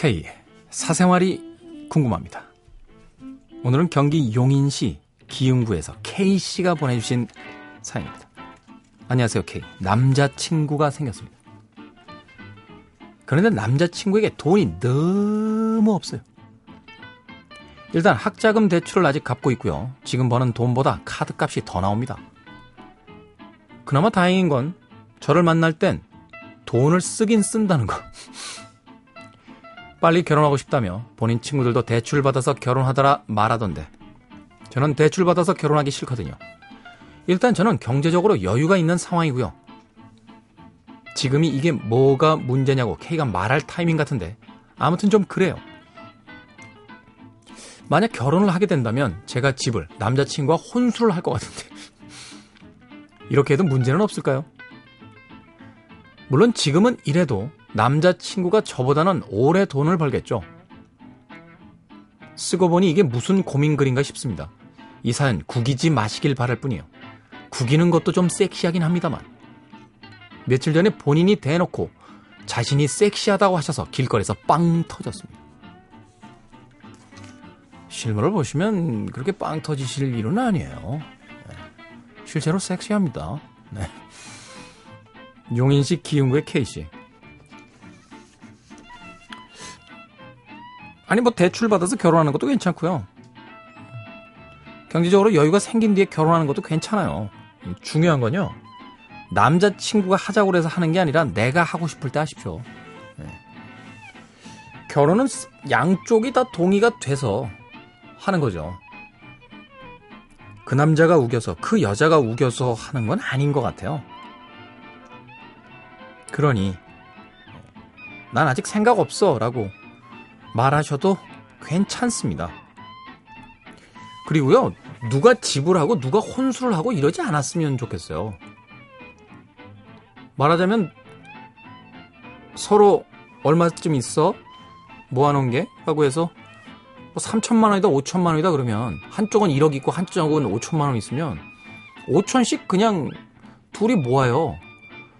K 사생활이 궁금합니다. 오늘은 경기 용인시 기흥구에서 K씨가 보내주신 사연입니다. 안녕하세요 K. 남자친구가 생겼습니다. 그런데 남자친구에게 돈이 너무 없어요. 일단 학자금 대출을 아직 갚고 있고요. 지금 버는 돈보다 카드값이 더 나옵니다. 그나마 다행인 건 저를 만날 땐 돈을 쓰긴 쓴다는 거. 빨리 결혼하고 싶다며 본인 친구들도 대출 받아서 결혼하더라 말하던데 저는 대출 받아서 결혼하기 싫거든요. 일단 저는 경제적으로 여유가 있는 상황이고요. 지금이 이게 뭐가 문제냐고 K가 말할 타이밍 같은데 아무튼 좀 그래요. 만약 결혼을 하게 된다면 제가 집을 남자친구와 혼수를 할 것 같은데 이렇게 해도 문제는 없을까요? 물론 지금은 이래도 남자친구가 저보다는 오래 돈을 벌겠죠. 쓰고 보니 이게 무슨 고민글인가 싶습니다. 이 사연 구기지 마시길 바랄 뿐이에요. 구기는 것도 좀 섹시하긴 합니다만. 며칠 전에 본인이 대놓고 자신이 섹시하다고 하셔서 길거리에서 빵 터졌습니다. 실물을 보시면 그렇게 빵 터지실 일은 아니에요. 네. 실제로 섹시합니다. 네. 용인시 기흥구의 K씨. 아니 뭐 대출 받아서 결혼하는 것도 괜찮고요. 경제적으로 여유가 생긴 뒤에 결혼하는 것도 괜찮아요. 중요한 건요. 남자친구가 하자고 그래서 하는 게 아니라 내가 하고 싶을 때 하십시오. 네. 결혼은 양쪽이 다 동의가 돼서 하는 거죠. 그 남자가 우겨서 그 여자가 우겨서 하는 건 아닌 것 같아요. 그러니 난 아직 생각 없어 라고 말하셔도 괜찮습니다. 그리고요, 누가 지불하고 누가 혼수를 하고 이러지 않았으면 좋겠어요. 말하자면 서로 얼마쯤 있어? 모아놓은 게? 하고 해서 뭐 3천만 원이다 5천만 원이다 그러면 한쪽은 1억 있고 한쪽은 5천만 원 있으면 5천씩 그냥 둘이 모아요.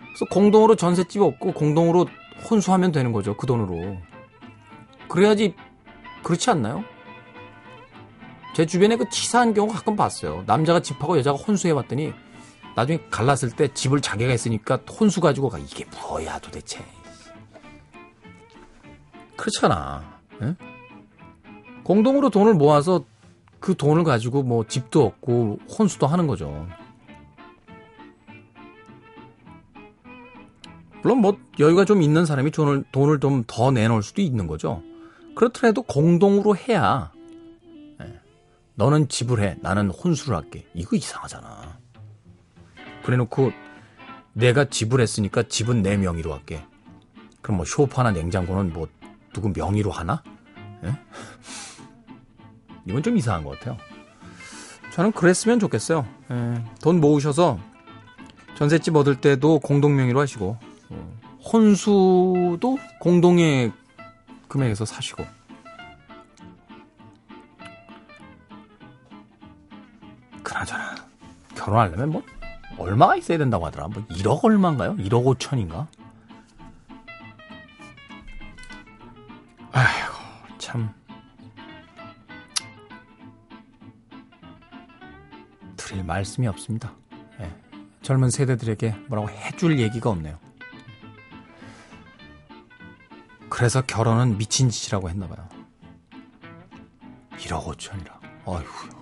그래서 공동으로 전셋집 없고 공동으로 혼수하면 되는 거죠. 그 돈으로. 그래야지 그렇지 않나요? 제 주변에 그 치사한 경우 가끔 봤어요. 남자가 집하고 여자가 혼수해 봤더니 나중에 갈랐을 때 집을 자기가 했으니까 혼수 가지고 가. 이게 뭐야 도대체. 그렇잖아. 응? 공동으로 돈을 모아서 그 돈을 가지고 뭐 집도 얻고 혼수도 하는 거죠. 물론 뭐 여유가 좀 있는 사람이 돈을 돈을 좀 더 내놓을 수도 있는 거죠. 그렇더라도 공동으로 해야 네. 너는 지불해 나는 혼수를 할게 이거 이상하잖아. 그래놓고 내가 지불했으니까 집은 내 명의로 할게. 그럼 뭐 쇼파나 냉장고는 뭐 누구 명의로 하나? 네? 이건 좀 이상한 것 같아요. 저는 그랬으면 좋겠어요. 네. 돈 모으셔서 전셋집 얻을 때도 공동 명의로 하시고 혼수도 공동의 금액에서 사시고 그나저나 결혼하려면 뭐 얼마가 있어야 된다고 하더라 뭐 1억 얼마인가요? 1억 5천인가? 아이고 참 드릴 말씀이 없습니다 네. 젊은 세대들에게 뭐라고 해줄 얘기가 없네요 그래서 결혼은 미친 짓이라고 했나 봐요. 1억 5천이라. 어휴.